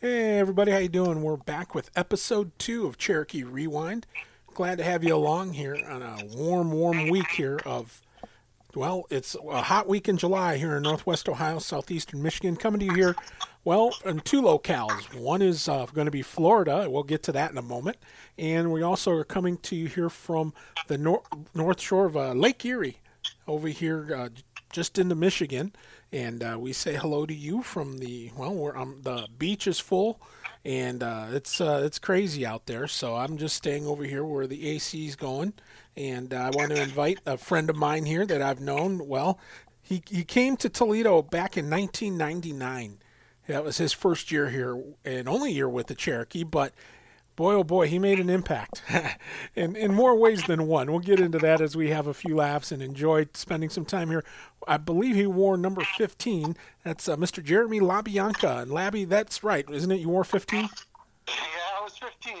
Hey everybody, how you doing? We're back with episode two of Cherokee Rewind. Glad to have you along here on a warm, warm week here of well, it's a hot week in July here in Northwest Ohio, Southeastern Michigan. Coming to you here, well, in two locales. One is uh, going to be Florida. We'll get to that in a moment. And we also are coming to you here from the nor- North Shore of uh, Lake Erie over here uh, just into Michigan and uh, we say hello to you from the well, we're, um, the beach is full, and uh, it's uh, it's crazy out there. So I'm just staying over here where the AC is going, and I want to invite a friend of mine here that I've known well. He he came to Toledo back in 1999. That was his first year here and only year with the Cherokee, but boy, oh boy, he made an impact in, in more ways than one. We'll get into that as we have a few laughs and enjoy spending some time here. I believe he wore number 15. That's uh, Mr. Jeremy LaBianca. And Labby, that's right, isn't it? You wore 15? Yeah, I was 15.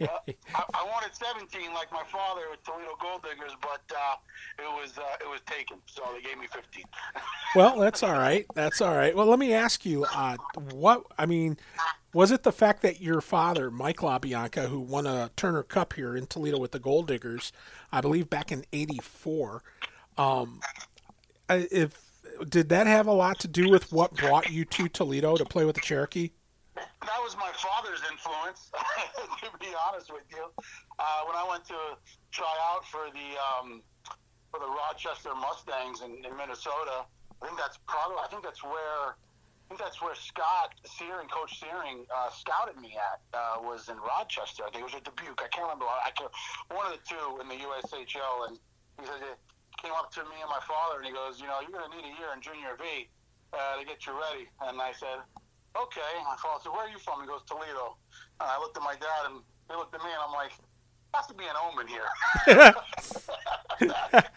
I, I, wanted 17 like my father with Toledo Gold Diggers, but uh, it was uh, it was taken, so they gave me 15. well, that's all right. That's all right. Well, let me ask you, uh, what I mean, was it the fact that your father, Mike LaBianca, who won a Turner Cup here in Toledo with the Gold Diggers, I believe back in '84, um, if did that have a lot to do with what brought you to Toledo to play with the Cherokee? That was my father's influence, to be honest with you. Uh, when I went to try out for the um, for the Rochester Mustangs in, in Minnesota, I think that's probably I think that's where I think that's where Scott Searing, Coach Searing, uh, scouted me at uh, was in Rochester. I think it was at Dubuque. I can't remember. I can one of the two in the USHL, and he said he came up to me and my father, and he goes, you know, you're going to need a year in junior B uh, to get you ready. And I said, okay. My father said, where are you from? He goes, Toledo. And I looked at my dad, and they looked at me, and I'm like, has to be an omen here.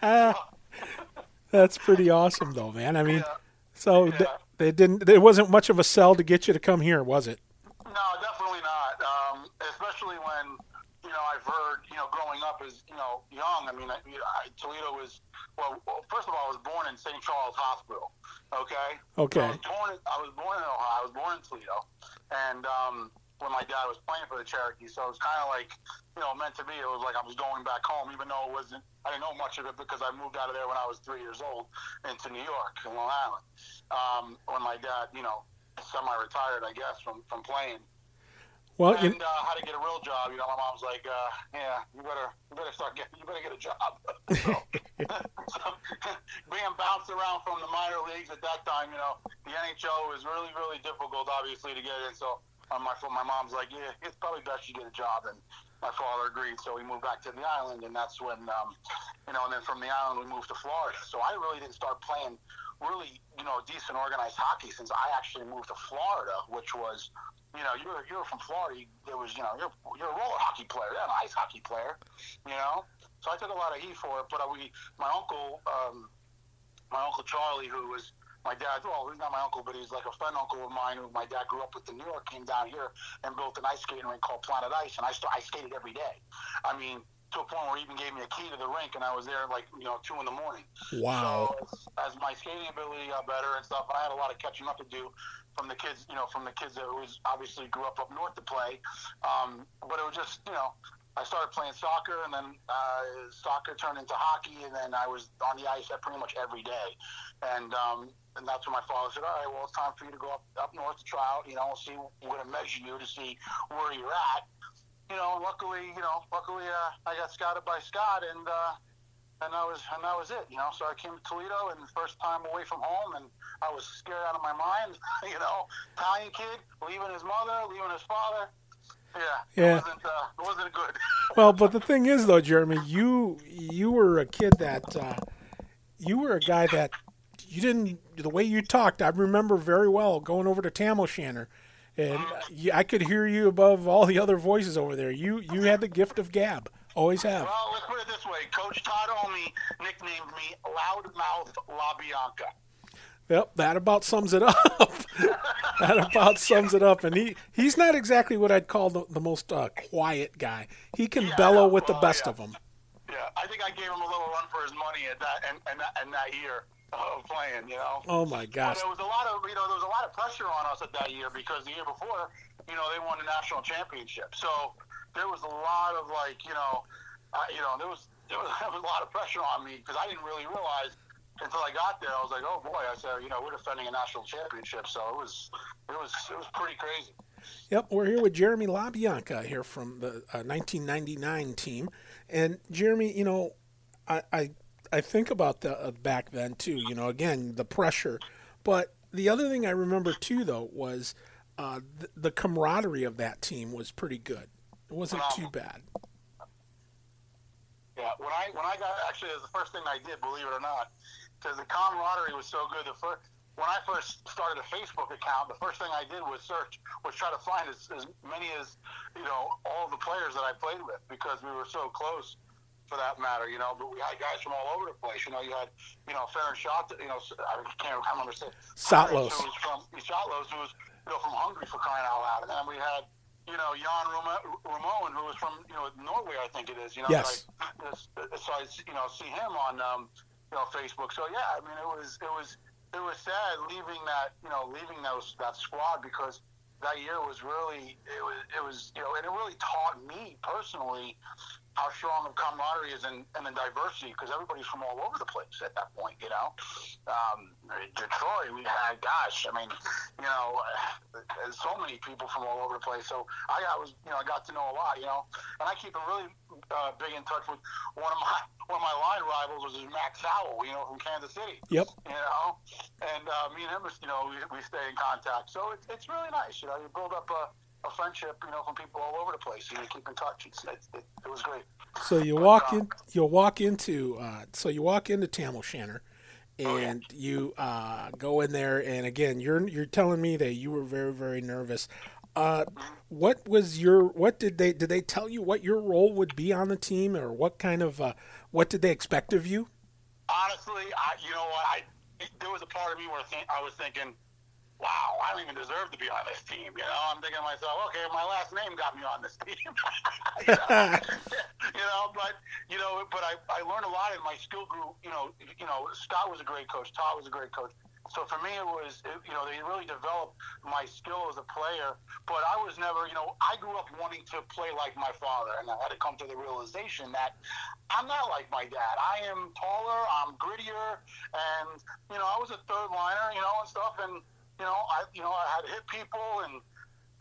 That's pretty awesome, though, man. I mean, yeah. so yeah. Th- they didn't. It wasn't much of a sell to get you to come here, was it? No, definitely not. Um, especially when you know I've heard you know growing up as you know young. I mean, I, I, Toledo was well. First of all, I was born in St. Charles Hospital. Okay. Okay. I, was born, I was born in Ohio. I was born in Toledo, and um, when my dad was playing for the Cherokee, so it was kind of like you know meant to be. It was like I was going back home, even though it wasn't. I didn't know much of it because I moved out of there when I was three years old into New York, Long Island. Um, when my dad, you know, semi-retired, I guess, from from playing. Well, and you... uh, how to get a real job. You know, my mom's like, uh, "Yeah, you better, you better start getting, you better get a job." so, so, being bounced around from the minor leagues at that time, you know, the NHL was really, really difficult, obviously, to get in. So, uh, my my mom's like, "Yeah, it's probably best you get a job." And my father agreed, so we moved back to the island, and that's when, um, you know, and then from the island we moved to Florida. So I really didn't start playing really, you know, decent organized hockey since I actually moved to Florida, which was you know, you're you're from Florida. There was, you know, you're you're a roller hockey player, you're an ice hockey player, you know. So I took a lot of heat for it. But we, my uncle, um, my uncle Charlie, who was my dad. Well, he's not my uncle, but he's like a friend uncle of mine who my dad grew up with in New York. Came down here and built an ice skating rink called Planet Ice, and I st- I skated every day. I mean, to a point where he even gave me a key to the rink, and I was there like you know two in the morning. Wow! So as, as my skating ability got better and stuff, I had a lot of catching up to do from the kids, you know, from the kids that was obviously grew up up north to play. Um, but it was just, you know, I started playing soccer, and then uh, soccer turned into hockey, and then I was on the ice pretty much every day. And um, and that's when my father said, "All right, well, it's time for you to go up up north to try out. You know, see. We're going to measure you to see where you're at." You know, and luckily, you know, luckily, uh, I got scouted by Scott, and uh, and that was and that was it. You know, so I came to Toledo, and first time away from home, and I was scared out of my mind. you know, Italian kid leaving his mother, leaving his father. Yeah, yeah. It wasn't, uh, it wasn't good. well, but the thing is, though, Jeremy, you you were a kid that uh, you were a guy that you didn't the way you talked. I remember very well going over to Tam O'Shanter, and mm-hmm. I could hear you above all the other voices over there. You you had the gift of gab. Always have. Well, let's put it this way. Coach Todd Olney nicknamed me Loudmouth LaBianca. Yep, that about sums it up. that about sums it up. And he, he's not exactly what I'd call the, the most uh, quiet guy. He can yeah, bellow with well, the best yeah. of them. Yeah, I think I gave him a little run for his money at that and, and, that, and that year. Of playing. You know. Oh my gosh. But there was a lot of you know there was a lot of pressure on us at that year because the year before you know they won the national championship. So there was a lot of like you know uh, you know there was there was, there was a lot of pressure on me because I didn't really realize until I got there. I was like, oh boy, I said you know we're defending a national championship, so it was it was it was pretty crazy. Yep, we're here with Jeremy LaBianca here from the uh, 1999 team, and Jeremy, you know, I I, I think about the uh, back then too. You know, again the pressure, but the other thing I remember too though was uh, the, the camaraderie of that team was pretty good. It wasn't too bad. Yeah, when I when I got actually it was the first thing I did, believe it or not, because the camaraderie was so good. The first when I first started a Facebook account, the first thing I did was search, was try to find as, as many as, you know, all the players that I played with because we were so close for that matter, you know. But we had guys from all over the place. You know, you had, you know, Ferenc Shot, you know, I can't remember say Sattlos. Who was from Sattlos, who was, you know, from Hungary for crying out loud. And then we had, you know, Jan Ramon, who was from, you know, Norway, I think it is. You know, yes. So I, so I, you know, see him on, um, you know, Facebook. So yeah, I mean, it was, it was it was sad leaving that you know leaving those that squad because that year was really it was it was you know and it really taught me personally how strong the camaraderie is and, and the diversity because everybody's from all over the place at that point, you know. Um, Detroit, we had, gosh, I mean, you know, so many people from all over the place. So I, I was, you know, I got to know a lot, you know, and I keep a really uh, big in touch with one of my one of my line rivals was Max Howell, you know, from Kansas City. Yep. You know, and uh, me and him, you know, we, we stay in contact. So it's it's really nice, you know, you build up a a friendship, you know, from people all over the place. You keep in touch. It's, it, it, it was great. So you but, walk um, in, you'll walk into, uh, so you walk into Tam O'Shanter, and oh, yeah. you uh, go in there, and again, you're you're telling me that you were very very nervous. Uh, what was your what did they did they tell you what your role would be on the team, or what kind of uh, what did they expect of you? Honestly, I, you know what I there was a part of me where I was thinking wow, I don't even deserve to be on this team. You know, I'm thinking to myself, okay, my last name got me on this team. you, know? you know, but you know, but I, I learned a lot in my skill group. You know, you know, Scott was a great coach. Todd was a great coach. So for me, it was, it, you know, they really developed my skill as a player. But I was never, you know, I grew up wanting to play like my father, and I had to come to the realization that I'm not like my dad. I am taller, I'm grittier, and you know, I was a third liner, you know, and stuff, and you know, I you know I had hit people and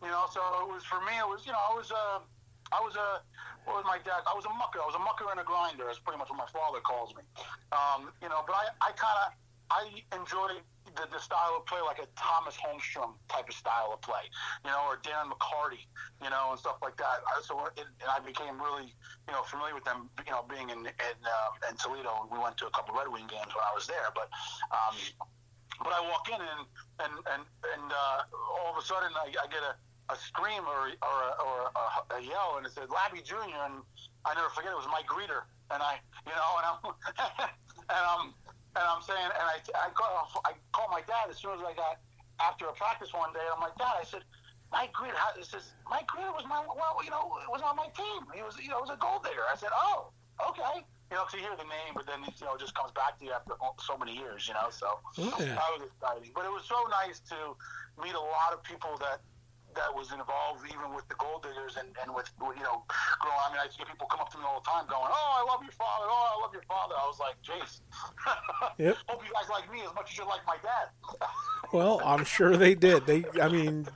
you know, so it was for me. It was you know I was a I was a what was my dad? I was a mucker. I was a mucker and a grinder. That's pretty much what my father calls me. Um, you know, but I I kind of I enjoyed the, the style of play like a Thomas Holmstrom type of style of play, you know, or Darren McCarty, you know, and stuff like that. So it, and I became really, you know, familiar with them, you know, being in in, uh, in Toledo. We went to a couple Red Wing games when I was there, but um, but I walk in and and and, and uh, all of a sudden I, I get a, a scream or or, a, or a, a yell and it said Labby Junior and I never forget it was Mike Greeter. And I you know and I'm and I'm and I'm saying and I I call I call my dad as soon as I got after a practice one day. I'm like Dad I said Mike Greeter says Mike Greeter was my well you know was on my team. He was you know was a gold digger. I said oh okay you know, because you hear the name, but then you know, it just comes back to you after so many years, you know. So yeah. that was exciting, but it was so nice to meet a lot of people that that was involved, even with the gold diggers and, and with you know, growing. I mean, I see people come up to me all the time, going, "Oh, I love your father. Oh, I love your father." I was like, "Jace, yep. hope you guys like me as much as you like my dad." well, I'm sure they did. They, I mean,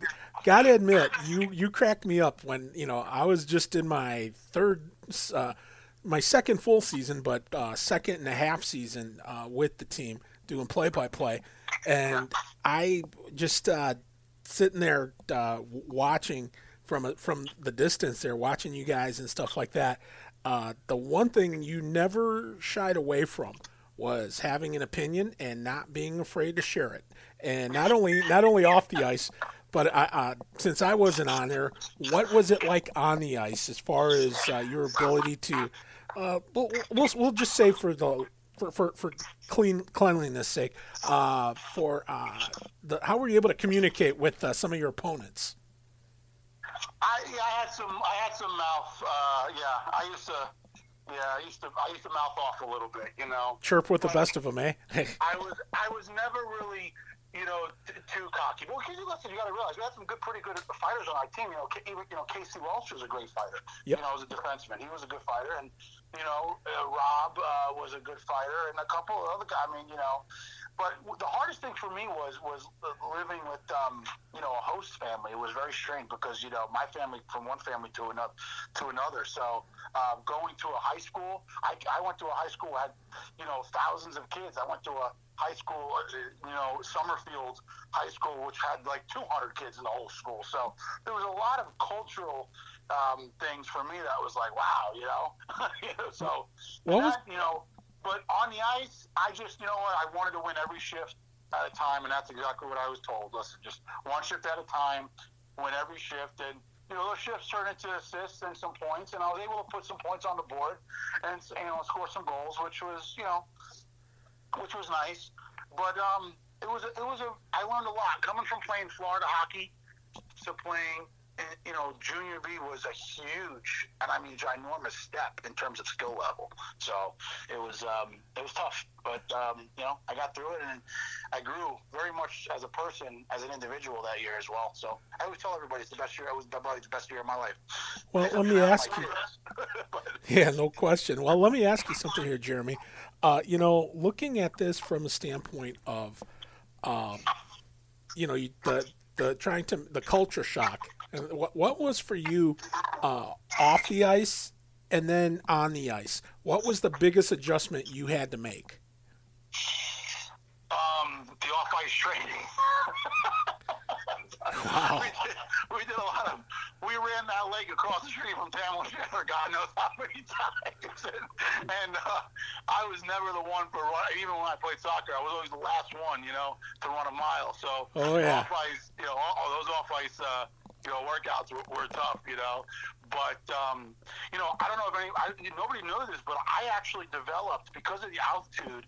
gotta admit, you you cracked me up when you know I was just in my third. Uh, my second full season, but uh, second and a half season uh, with the team doing play by play, and I just uh, sitting there uh, watching from a, from the distance there, watching you guys and stuff like that. Uh, the one thing you never shied away from was having an opinion and not being afraid to share it, and not only not only off the ice, but I, uh, since I wasn't on there, what was it like on the ice as far as uh, your ability to uh, we'll, we'll, we'll just say for the for, for, for clean cleanliness sake, uh, for uh, the how were you able to communicate with uh, some of your opponents? I, I had some I had some mouth. Uh, yeah, I used to Yeah, I used to I used to mouth off a little bit, you know. Chirp with the best of them, eh? I was I was never really you know, t- too cocky. Well, you listen, you got to realize we had some good, pretty good fighters on our team. You know, K- even, you know, Casey Welch was a great fighter. Yep. You know, as a defenseman, he was a good fighter, and you know, uh, Rob uh, was a good fighter, and a couple of other guys. I mean, you know, but the hardest thing for me was was living with um, you know a host family. It was very strange because you know my family from one family to another to another. So uh, going to a high school, I, I went to a high school had you know thousands of kids. I went to a high school, uh, you know, Summerfield High School, which had like 200 kids in the whole school. So there was a lot of cultural um, things for me that was like, wow, you know. so, what was, that, you know, but on the ice, I just, you know what, I wanted to win every shift at a time, and that's exactly what I was told. Listen, just one shift at a time, win every shift, and you know, those shifts turned into assists and some points, and I was able to put some points on the board and you know score some goals, which was you know which was nice. But um, it was a, it was a I learned a lot coming from playing Florida hockey to playing you know junior B was a huge and I mean ginormous step in terms of skill level. So it was um, it was tough, but um, you know I got through it and I grew very much as a person as an individual that year as well. So I always tell everybody it's the best year. It was probably the best year of my life. Well, let me ask you. yeah, no question. Well, let me ask you something here, Jeremy. Uh, you know, looking at this from a standpoint of, um, you know, the the trying to the culture shock. And what what was for you uh, off the ice and then on the ice? What was the biggest adjustment you had to make? Um, the off ice training. wow. we, did, we did a lot of we ran that lake across the street from Tamla River, God knows how many times. And, and uh, I was never the one for. Even when I played soccer, I was always the last one, you know, to run a mile. So oh, yeah. off ice, you know, all, all those off ice, uh, you know, workouts were, were tough, you know. But um, you know, I don't know if any, I, nobody knows this, but I actually developed because of the altitude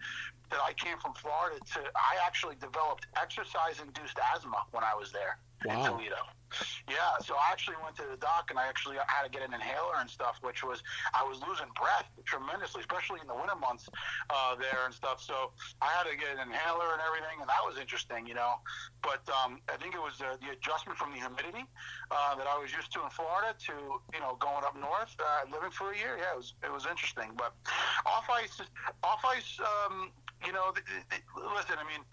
that I came from Florida to. I actually developed exercise-induced asthma when I was there wow. in Toledo. Yeah, so I actually went to the doc and I actually had to get an inhaler and stuff, which was I was losing breath tremendously, especially in the winter months uh, there and stuff. So I had to get an inhaler and everything, and that was interesting, you know. But um, I think it was uh, the adjustment from the humidity uh, that I was used to in Florida to you know going up north, uh, living for a year. Yeah, it was it was interesting. But off ice, off ice, um, you know, th- th- listen, I mean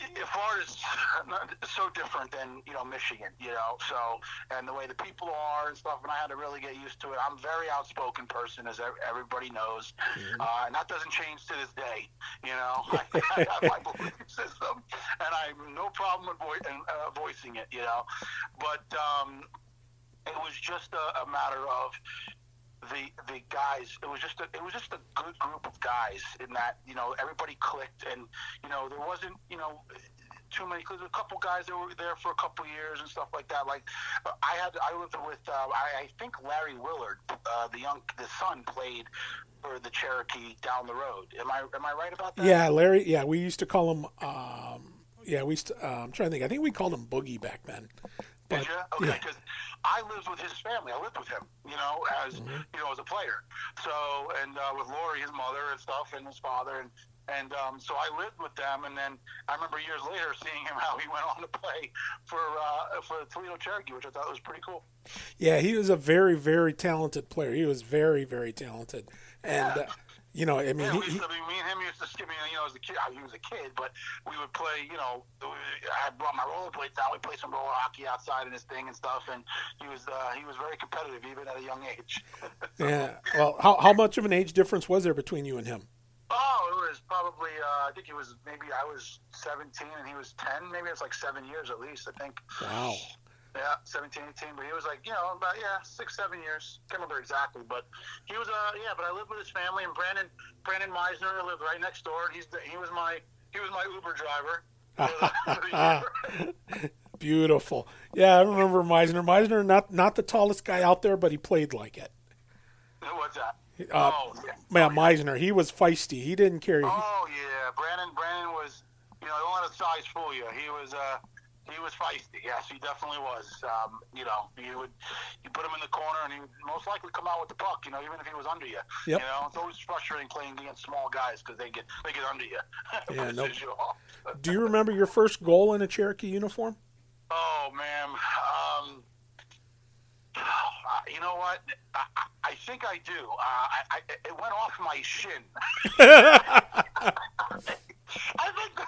Florida's so different than you know Michigan, you know. So and the way the people are and stuff, and I had to really get used to it. I'm a very outspoken person, as everybody knows, mm-hmm. uh, and that doesn't change to this day. You know, I, I have my belief system, and I have no problem with vo- uh, voicing it. You know, but um, it was just a, a matter of the the guys it was just a, it was just a good group of guys in that you know everybody clicked and you know there wasn't you know too many because a couple guys that were there for a couple years and stuff like that. Like I had I lived with uh, I, I think Larry Willard uh, the young the son played for the Cherokee down the road. Am I am I right about that? Yeah Larry yeah we used to call him um, yeah we to, uh, I'm trying to think. I think we called him Boogie back then but, Did you? Okay, because yeah. I lived with his family. I lived with him, you know, as mm-hmm. you know, as a player. So, and uh, with Lori, his mother and stuff, and his father, and and um, so I lived with them. And then I remember years later seeing him how he went on to play for uh, for Toledo Cherokee, which I thought was pretty cool. Yeah, he was a very very talented player. He was very very talented, and. Yeah. Uh, you know, I mean, yeah, he, to, I mean, me and him used to skip. You know, as a kid, he was a kid, but we would play. You know, I brought my rollerblades down. We played some roller hockey outside in his thing and stuff, and he was uh, he was very competitive even at a young age. so, yeah. Well, how how much of an age difference was there between you and him? Oh, it was probably. Uh, I think it was maybe I was 17 and he was 10. Maybe it's like seven years at least. I think. Wow. Yeah, 17, 18, but he was like, you know, about, yeah, six, seven years. Can't remember exactly, but he was, uh, yeah, but I lived with his family, and Brandon, Brandon Meisner lived right next door, he's, the, he was my, he was my Uber driver. Beautiful. Yeah, I remember Meisner. Meisner, not not the tallest guy out there, but he played like it. What's that? Uh, oh, yeah. Man, Meisner, he was feisty. He didn't carry. Oh yeah, Brandon. Brandon was, you know, don't let the size fool you. He was, uh, He was feisty. Yes, he definitely was. Um, you know, you would you put him in the corner, and he would most likely come out with the puck. You know, even if he was under you. Yep. You know, it's always frustrating playing against small guys because they get they get under you. Yeah, no- you. Do you remember your first goal in a Cherokee uniform? Oh man, um, you know what? I, I- I think I do. Uh, I, I, it went off my shin. I think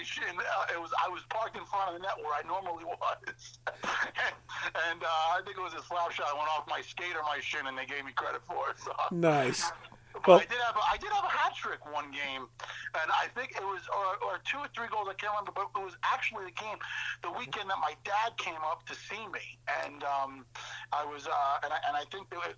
I think it went off my shin. Uh, it was I was parked in front of the net where I normally was, and uh, I think it was a slap shot. Went off my skate or my shin, and they gave me credit for it. So. Nice. But Well- I did have a, I did have a hat trick one game, and I think it was or, or two or three goals. I can't remember, but it was actually the game, the weekend that my dad came up to see me, and um, I was uh, and I, and I think I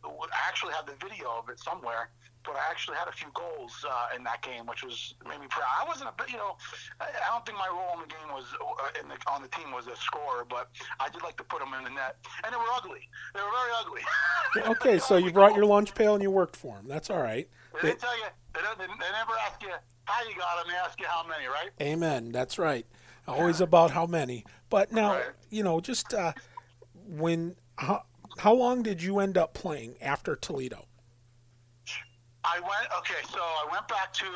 actually have the video of it somewhere. But I actually had a few goals uh, in that game, which was made me proud. I wasn't a bit, you know, I don't think my role in the game was uh, in the, on the team was a scorer, but I did like to put them in the net, and they were ugly. They were very ugly. Okay, so you brought your lunch pail and you worked for them. That's all right. They didn't tell you. They, they, they never ask you how you got them. They ask you how many, right? Amen. That's right. Always about how many. But now, Right. you know, just uh, when how, how long did you end up playing after Toledo? I went. Okay, so I went back to.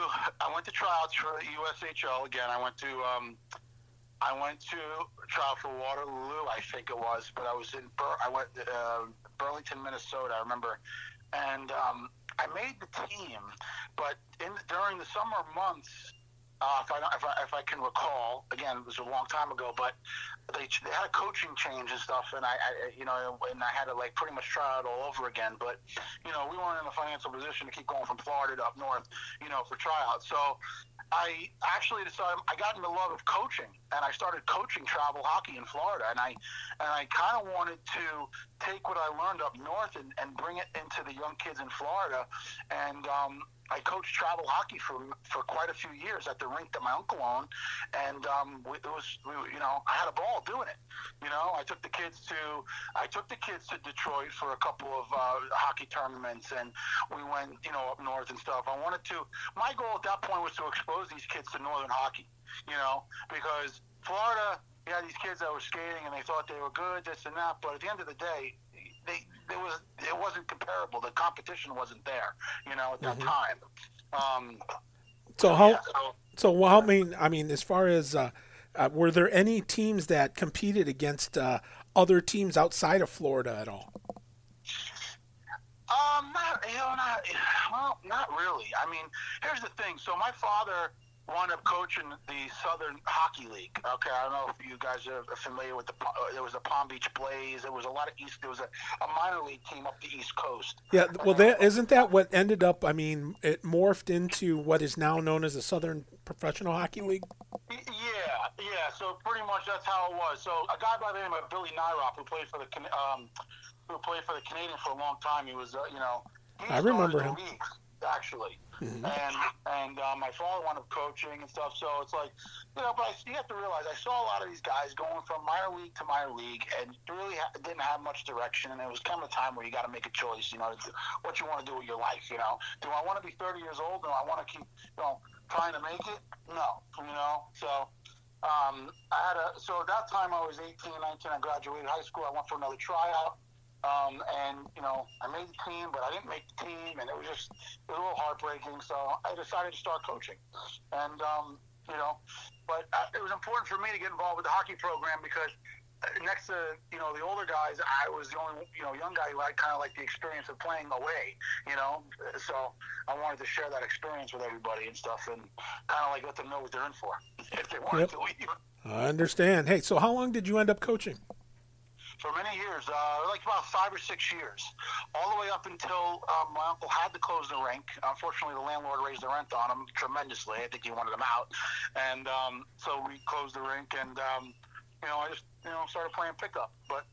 I went to tryouts for the USHL again. I went to. Um, I went to trial for Waterloo, I think it was, but I was in. Bur- I went uh, Burlington, Minnesota. I remember, and um, I made the team, but in during the summer months, uh, if I if I if I can recall, again, it was a long time ago, but they, had a coaching change and stuff, and I, I you know, and I had to like pretty much try out all over again. But you know, we weren't in a financial position to keep going from Florida to up north, you know, for tryouts. So I actually decided I got into love of coaching, and I started coaching travel hockey in Florida, and I and I kind of wanted to take what I learned up north and, and bring it into the young kids in Florida, and um, I coached travel hockey for for quite a few years at the rink that my uncle owned, and um, it was we, you know I had a ball doing it. You know, I took the kids to I took the kids to Detroit for a couple of uh, hockey tournaments, and we went you know up north and stuff. I wanted to. My goal at that point was to expose these kids to northern hockey. You know, because Florida, you had these kids that were skating and they thought they were good, this and that, but at the end of the day, they it was it wasn't comparable. The competition wasn't there. You know, at that time. Um, So how yeah, so, so how many? I mean, as far as uh, uh, were there any teams that competed against uh, other teams outside of Florida at all? Um, not, you know, not, well, not really. I mean, here's the thing. So my father wound up coaching the Southern Hockey League. Okay, I don't know if you guys are familiar with the. uh, There was a Palm Beach Blaze. There was a lot of East. There was a, a minor league team up the East Coast. Yeah, well, that isn't that what ended up? I mean, it morphed into what is now known as the Southern Professional Hockey League. Yeah, yeah. So pretty much that's how it was. So a guy by the name of Billy Nyrop, who played for the um, who played for the Canadian for a long time, he was, uh, you know, he I remember him. league, actually. And and uh, my father wound up coaching and stuff. So it's like, you know, but I, you have to realize I saw a lot of these guys going from minor league to minor league and really ha- didn't have much direction. And it was kind of a time where you got to make a choice, you know, to what you want to do with your life. You know, do I want to be 30 years old? Do I want to keep, you know, trying to make it? No, you know. So um, I had a so at that time I was 18, 19. I graduated high school. I went for another tryout. Um, and you know, I made the team, but I didn't make the team, and it was just it was a little heartbreaking. So I decided to start coaching, and um, you know, but uh, it was important for me to get involved with the hockey program because uh, next to you know the older guys, I was the only you know young guy who had kind of like the experience of playing away, you know. So I wanted to share that experience with everybody and stuff, and kind of like let them know what they're in for if they wanted Yep. to leave. I understand. Hey, so how long did you end up coaching? For many years, uh, like about five or six years, all the way up until um, my uncle had to close the rink. Unfortunately, the landlord raised the rent on him tremendously. I think he wanted him out, and um, so we closed the rink. And um, you know, I just you know started playing pickup. But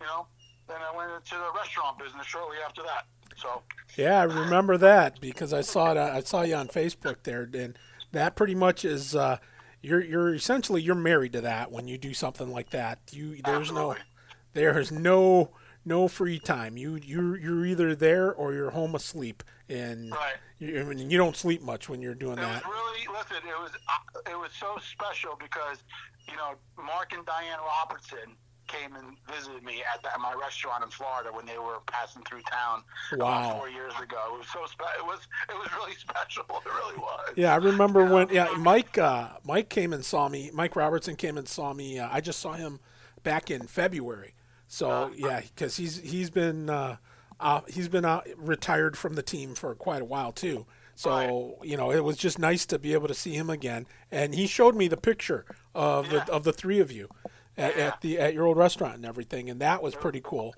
you know, then I went into the restaurant business shortly after that. So Yeah, I remember that because I saw it. I saw you on Facebook there, and that pretty much is. Uh, you're you're essentially you're married to that when you do something like that. You there's no Absolutely. There is no no free time. You you you're either there or you're home asleep, and Right. you, I mean, you don't sleep much when you're doing It was that. really listen. It was uh, it was so special because you know Mark and Diane Robertson came and visited me at, the, at my restaurant in Florida when they were passing through town Wow. four years ago. It was so spe- it was it was really special. It really was. Yeah, I remember when yeah Mike uh, Mike came and saw me. Mike Robertson came and saw me. Uh, I just saw him back in February. So yeah, because he's he's been uh, uh, he's been uh, retired from the team for quite a while too. So you know it was just nice to be able to see him again. And he showed me the picture of Yeah. the of the three of you at, Yeah. at the at your old restaurant and everything, and that was pretty cool.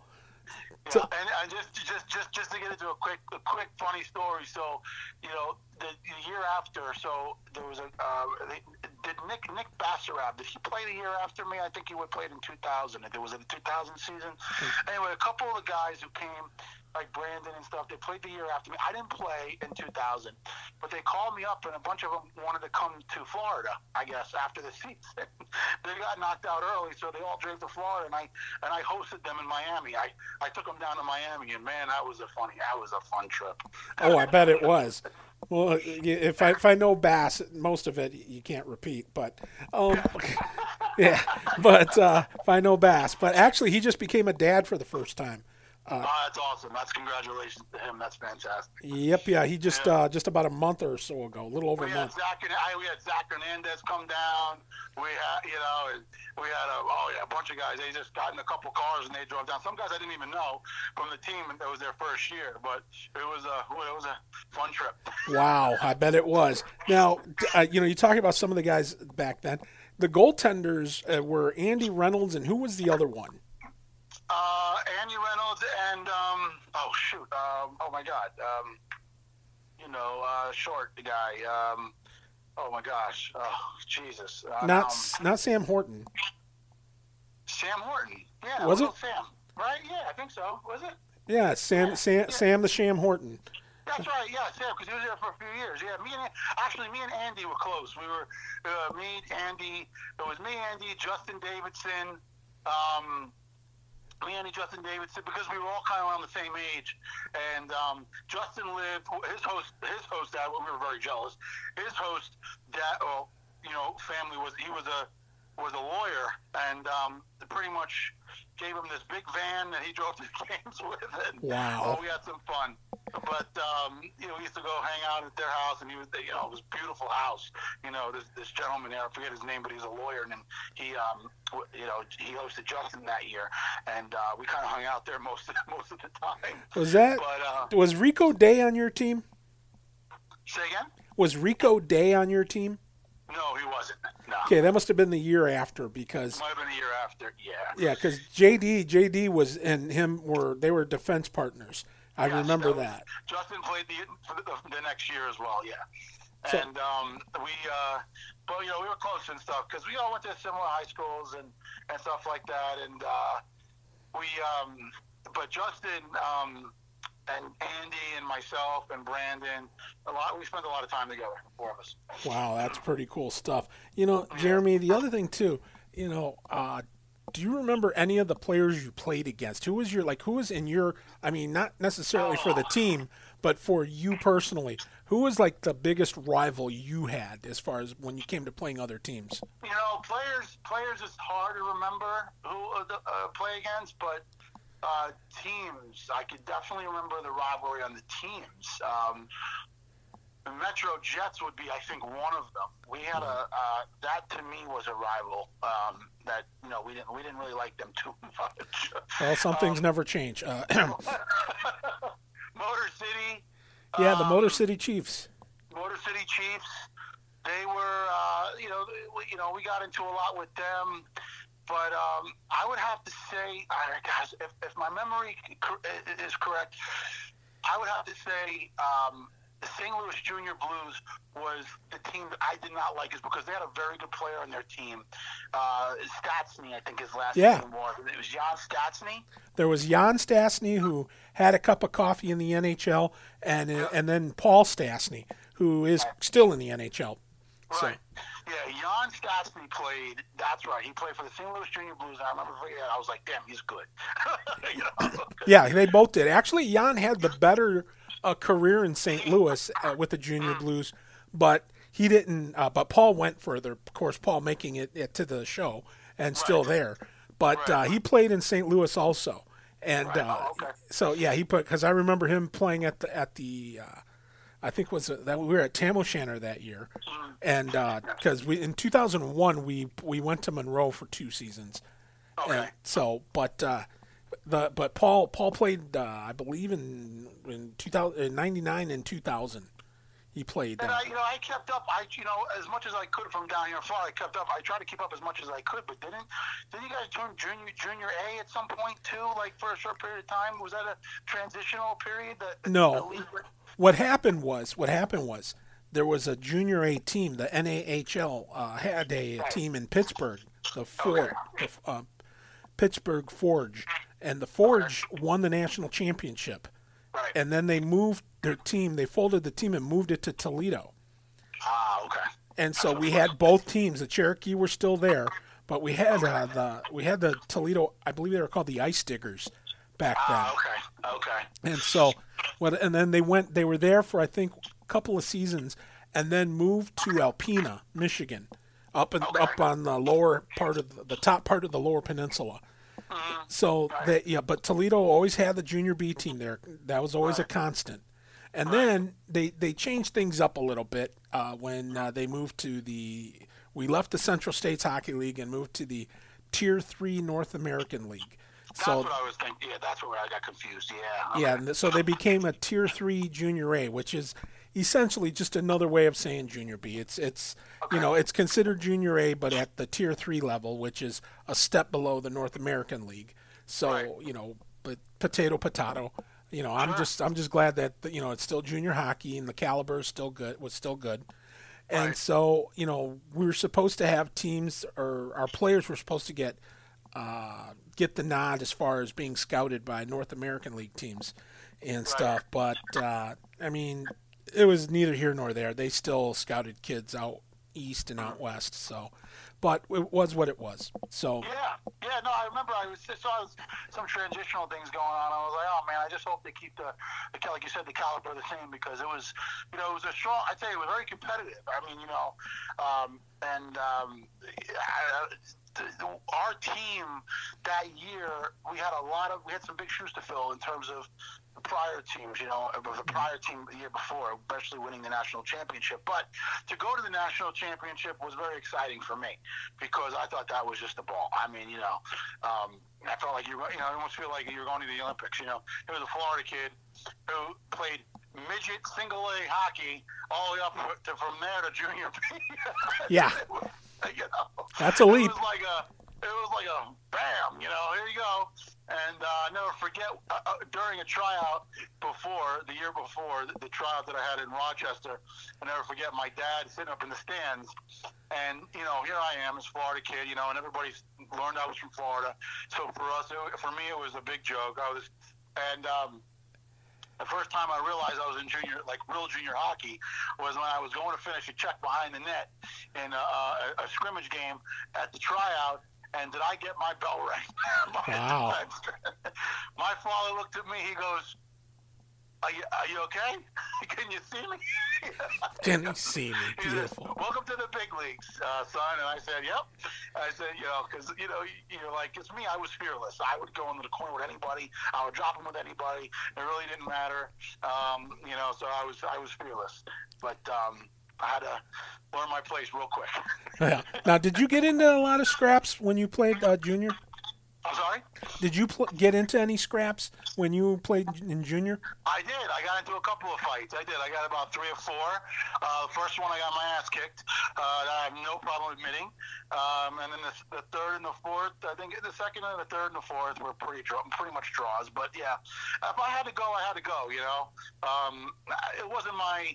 Yeah, and, and just just just just to get into a quick a quick funny story. So, you know, the, the year after, so there was a uh, did Nick Nick Bassarab did he play the year after me? I think he would played in 2000. If It was in the 2000 season. Hmm. Anyway, a couple of the guys who came, like Brandon and stuff, they played the year after me. I didn't play in 2000, but they called me up, and a bunch of them wanted to come to Florida. I guess after the season, they got knocked out early, so they all drove to Florida, and I and I hosted them in Miami. I I took them down to Miami, and man, that was a funny, that was a fun trip. Oh, I bet it was. Well, if I if I know bass, most of it you can't repeat. But um, yeah, but uh, if I know bass, but actually he just became a dad for the first time. Oh, that's awesome. That's congratulations to him. That's fantastic. Yep, yeah, he just Yeah. uh, just about a month or so ago, a little over We a month. Zach and I, we had Zach Hernandez come down. We had, you know, we had a oh yeah, a bunch of guys. They just got in a couple cars and they drove down. Some guys I didn't even know from the team, that was their first year. But it was a it was a fun trip. Wow, I bet it was. Now, uh, you know, you talking about some of the guys back then. The goaltenders uh, were Andy Reynolds and who was the other one? Uh, Andy Reynolds and um, oh shoot, um, oh my God, um, you know, uh, short the guy. Um, oh my gosh, oh Jesus, uh, Not um, not Sam Horton. Sam Horton. Yeah, Was it? Sam? Right? Yeah, I think so. Was it? Yeah, Sam Sam Sam the Sham Horton. That's right. Yeah, Sam, because he was there for a few years. Yeah, me and actually me and Andy were close. We were uh, me, Andy. It was me, Andy, Justin Davidson. Um, me, Andy, Justin Davidson, because we were all kind of around the same age, and um, Justin lived. His host, his host, dad. We were very jealous. His host, dad, well, you know, family was he was a was a lawyer, and um, pretty much gave him this big van that he drove to the games with. And, Wow. Oh, we had some fun. But um, you know, we used to go hang out at their house, and he was, you know, it was a beautiful house. You know, this this gentleman there, I forget his name, but he's a lawyer, and he, um, you know, he hosted Justin that year, and uh, we kind of hung out there most of, most of the time. Was that But uh, was Rico Day on your team? say again? Was Rico Day on your team? No, he wasn't. No, Okay, that must have been the year after because might have been a year after. Yeah. yeah, because JD JD was and him were they were defense partners. I Yes, remember was- that. Justin played the, the the next year as well. Yeah. So- and um, we, uh, but you know, we were close and stuff because we all went to similar high schools and, and stuff like that. And uh, we, um, but Justin um, and Andy and myself and Brandon, a lot. We spent a lot of time together, the four of us. Wow, that's pretty cool stuff. You know, Jeremy, the other thing too, you know, uh, do you remember any of the players you played against? Who was your like? Who was in your? I mean, not necessarily for the team, but for you personally. Who was like the biggest rival you had as far as when you came to playing other teams? You know, players players is hard to remember who uh, the- uh, play against, but uh, teams, I could definitely remember the rivalry on the teams. Um, the Metro Jets would be, I think, one of them. We had a uh, that to me was a rival. Um, that you know we didn't we didn't really like them too much. Well, some things never change. Uh, Motor City. yeah, the um, Motor City Chiefs. Motor City Chiefs. They were, uh, you know, you know, we got into a lot with them, but um, I would have to say, uh, guys, if, if my memory is correct, I would have to say um, the St. Louis Junior Blues was the team that I did not like, is because they had a very good player on their team. Uh, Stastny, I think his last Yeah. name was. It was Jan Stastny. There was Jan Stastny who had a cup of coffee in the NHL, and and then Paul Stastny who is still in the NHL. So Right. Yeah, Jan Stastny played. That's right. He played for the St. Louis Junior Blues. And I remember, yeah, I was like, damn, he's good. you know? Yeah, they both did. Actually, Jan had the better uh, career in St. Louis uh, with the Junior Blues, but he didn't. Uh, but Paul went further. Of course, Paul making it, it to the show and still there. But Right. uh, he played in St. Louis also, and Right. uh, Oh, okay. so yeah, he put because I remember him playing at the at the. Uh, I think was that we were at Tam O'Shanter that year, Mm-hmm. and because we in 2001 we we went to Monroe for two seasons, Okay. and so but uh, the but Paul Paul played uh, I believe in in 2000 99 and 2000 he played. And Uh, I, you know, I kept up. I, you know, as much as I could from down here in Florida, I kept up. I tried to keep up as much as I could. But didn't didn't you guys turn junior junior A at some point too? Like for a short period of time? Was that a transitional period? That that No. league- what happened was what happened was there was a junior A team. The NAHL uh, had a, team in Pittsburgh, the Ford, the, uh, Pittsburgh Forge, and the Forge won the national championship. Right. And then they moved their team. They folded the team and moved it to Toledo. ah, okay. And so we had both teams. The Cherokee were still there, but we had uh, the we had the Toledo. I believe they were called the Ice Diggers back then. Ah, okay. Okay. And so, what? And then they went. They were there for I think a couple of seasons, and then moved to Alpena, Michigan, up in, Okay. up on the lower part of the, the top part of the lower peninsula. So that yeah, but Toledo always had the junior B team there. That was always a constant. And then they they changed things up a little bit uh, when uh, they moved to the. We left the Central States Hockey League and moved to the Tier Three North American League. That's So what I was thinking. Yeah, that's where I got confused. Yeah. yeah, so they became a tier three junior A, which is essentially just another way of saying junior B. It's it's you know it's considered junior A, but at the tier three level, which is a step below the North American League. So Right. you know, but potato potato. You know, I'm just I'm just glad that you know it's still junior hockey and the caliber is still good was still good. And Right. so, you know, we were supposed to have teams, or our players were supposed to get uh, get the nod as far as being scouted by North American League teams and stuff. But uh, I mean, it was neither here nor there. They still scouted kids out east and out west. So, but it was what it was. So Yeah, yeah, no, I remember I was saw some transitional things going on. I was like, oh man, I just hope they keep the, the like you said, the caliber the same because it was, you know, it was a strong. I'd say it was very competitive. I mean, you know, um, and um, I, the, the, our team that year, we had a lot of, we had some big shoes to fill in terms of the prior teams, you know, of the prior team the year before, especially winning the national championship. But to go to the national championship was very exciting for me because I thought that was just the ball. I mean, you know, um, I felt like you, you know, I almost feel like you're going to the Olympics. You know, it was a Florida kid who played midget single A hockey all the way up to from there to junior B. Yeah. you know, That's a leap. It was like a, it was like a bam. You know, here you go. And uh, I never forget uh, uh, during a tryout before the year before the, the tryout that I had in Rochester. I never forget my dad sitting up in the stands, and you know here I am, this Florida kid, you know, and everybody learned I was from Florida. So for us, it, for me, it was a big joke. I was, and um, the first time I realized I was in junior, like real junior hockey, was when I was going to finish a check behind the net in a, a, a scrimmage game at the tryout. And did I get my bell rang? Wow. my father looked at me. He goes, "Are you, are you okay? Can you see me?" Can you see me? Beautiful. Welcome to the big leagues, uh, son. And I said, "Yep." I said, "You know, because you know, you- you're like it's me. I was fearless. I would go into the corner with anybody. I would drop him with anybody. It really didn't matter. Um, you know, so I was I was fearless. But um, I had to learn my place real quick. Yeah. Now, did you get into a lot of scraps when you played uh, junior? I'm sorry. Did you pl- get into any scraps when you played in junior? I did. I got into a couple of fights. I did. I got about three or four. Uh, the first one, I got my ass kicked. Uh, that I have no problem admitting. Um, and then the, the third and the fourth, I think the second and the third and the fourth were pretty draw, pretty much draws. But yeah, if I had to go, I had to go. You know, um, it wasn't my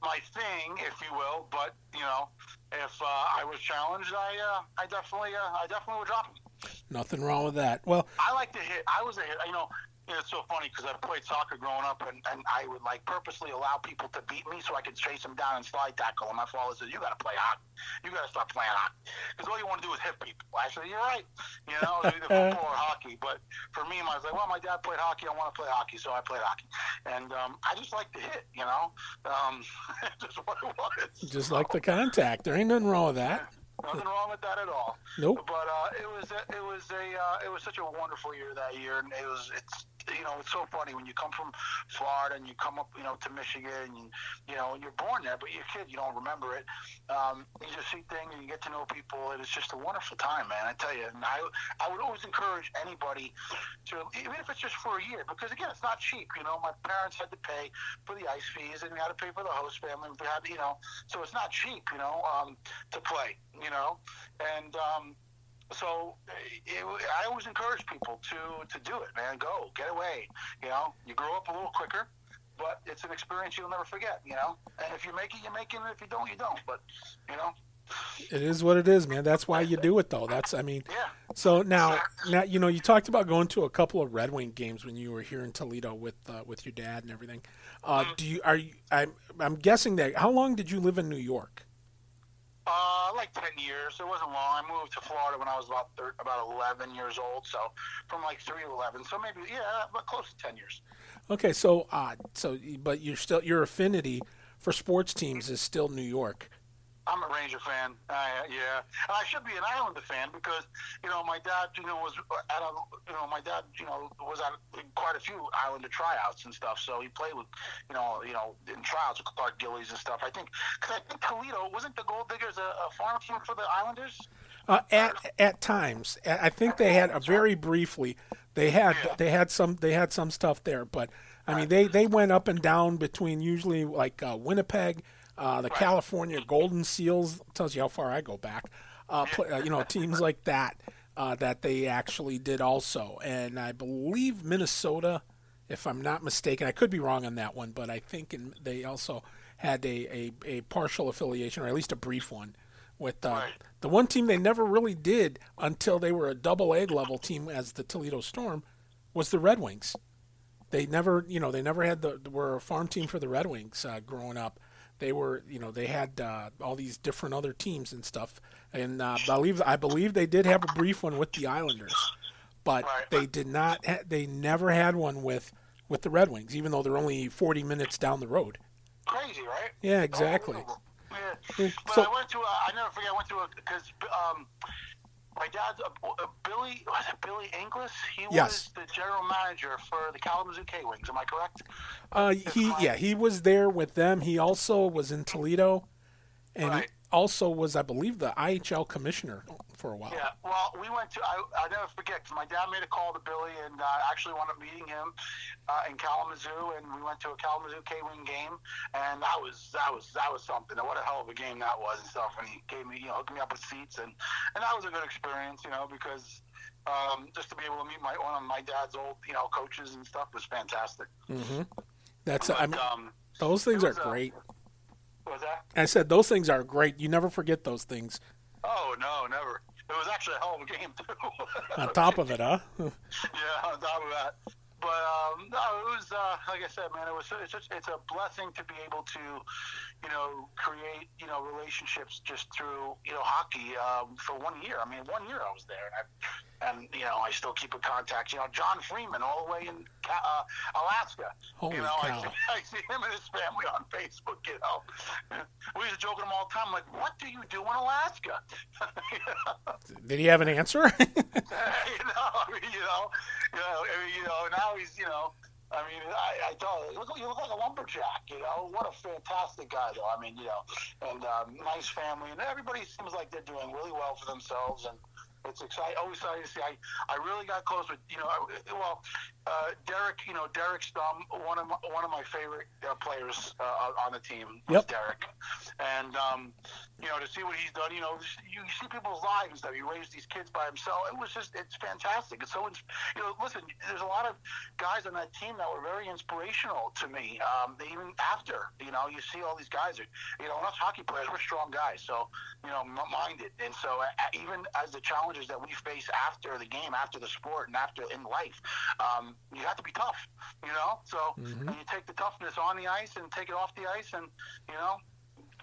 my thing, if you will. But you know, if uh, I was challenged, I uh, I definitely uh, I definitely would drop him. Nothing wrong with that. Well, I like to hit. I was a hit. You know, it's so funny because I played soccer growing up, and, and I would like purposely allow people to beat me so I could chase them down and slide tackle. And my father says, "You got to play hockey. You got to start playing hockey because all you want to do is hit people." I said, "You're right. You know, either football or hockey." But for me, I was like, "Well, my dad played hockey. I want to play hockey, so I played hockey." And um, I just like to hit. You know, um, just what it was. Just like the contact. There ain't nothing wrong with that. Nothing wrong with that at all. Nope. But uh, it was a, it was a uh, it was such a wonderful year that year, and it was it's you know it's so funny when you come from Florida and you come up you know to Michigan, and you know and you're born there, but you're a kid, you don't remember it. Um, you just see things and you get to know people, and it's just a wonderful time, man. I tell you, and I I would always encourage anybody to even if it's just for a year, because again, it's not cheap. You know, my parents had to pay for the ice fees, and we had to pay for the host family. We had you know, so it's not cheap. You know, um, to play. You know, and um, so it, I always encourage people to to do it, man. Go, get away. You know, you grow up a little quicker, but it's an experience you'll never forget. You know, and if you make it, you make it. If you don't, you don't. But you know, It is what it is, man. That's why you do it, though. That's, I mean, yeah. so now, now you know, you talked about going to a couple of Red Wing games when you were here in Toledo with uh, with your dad and everything. Uh, do you are you? I'm I'm guessing that. How long did you live in New York? Uh, like ten years. It wasn't long. I moved to Florida when I was about thir- about eleven years old. So from like three to eleven. So maybe yeah, but close to ten years. Okay, so uh, so but you're still your affinity for sports teams is still New York. I'm a Ranger fan. Uh, yeah, and I should be an Islander fan because you know my dad, you know, was at a, you know, my dad, you know, was at quite a few Islander tryouts and stuff. So he played with, you know, you know, in tryouts with Clark Gillies and stuff. I think because I think Toledo wasn't the Goaldiggers a, a farm team for the Islanders. Uh, at at times, I think they had a very briefly. They had Yeah. they had some they had some stuff there, but I mean they they went up and down between usually like uh, Winnipeg, uh, the California Golden Seals tells you how far I go back. Uh, play, uh, you know teams like that uh, that they actually did also, and I believe Minnesota, if I'm not mistaken, I could be wrong on that one, but I think in, they also had a, a, a partial affiliation or at least a brief one with uh, Right. the one team they never really did until they were a double A level team as the Toledo Storm was the Red Wings. They never, you know, they never had the were a farm team for the Red Wings uh, growing up. They were, you know, they had uh, all these different other teams and stuff. And uh, I believe I believe they did have a brief one with the Islanders, but Right. they did not. Ha- they never had one with with the Red Wings, even though they're only 40 minutes down the road. Crazy, right? Yeah, exactly. Yeah. But so- I went to, a, I never forget, I went to a, because um, my dad's, uh, uh, Billy, was it Billy Inglis? He Yes. was the general manager for the Kalamazoo K-Wings, am I correct? Uh, he yeah he was there with them. He also was in Toledo, and Right. also was I believe the IHL commissioner for a while. Yeah, well, we went to, I, I never forget, 'cause my dad made a call to Billy and uh, actually wound up meeting him uh, in Kalamazoo, and we went to a Kalamazoo K-Wing game, and that was, that was, that was something. What a hell of a game that was and stuff, and he gave me, you know, hooked me up with seats, and, and that was a good experience, you know, because um, just to be able to meet my, one of my dad's old, you know, coaches and stuff was fantastic. Mm-hmm. That's But, I mean um, those things are uh, great. What was that? I said those things are great. You never forget those things. Oh, no, never. It was actually a home game, too. On top of it, huh? yeah, on top of that. But um, no, it was uh, like I said, man. It was it's just, it's a blessing to be able to, you know, create you know relationships just through you know hockey um, for one year. I mean, one year I was there, and I, and you know I still keep in contact. You know, John Freeman all the way in uh, Alaska. Holy you know, I cow. see, I see him and his family on Facebook. You know, we used to joke with him all the time. Like, what do you do in Alaska? Did he have an answer? you know, I mean, you know, you know, I mean, you know, now he's, you know, I mean, I, I you, you look, you look like a lumberjack, you know. What a fantastic guy, though. I mean, you know, and um, nice family, and everybody seems like they're doing really well for themselves, and it's exciting. Always exciting to see. I, I really got close with, you know, I- well, uh, Derek, you know, Derek Stum, one of my, one of my favorite uh, players uh, on the team was Yep. Derek, and um, you know, to see what he's done. You know, you see people's lives that he raised these kids by himself. It was just, it's fantastic. It's so, you know, listen, there's a lot of guys on that team that were very inspirational to me. Um, even after, you know, you see all these guys. Are, you know, us hockey players, we're strong guys, so you know, minded. And so, uh, even as the challenges that we face after the game, after the sport, and after in life, um, you have to be tough. You know, so mm-hmm. you take the toughness on the ice and take it off the ice, and you know,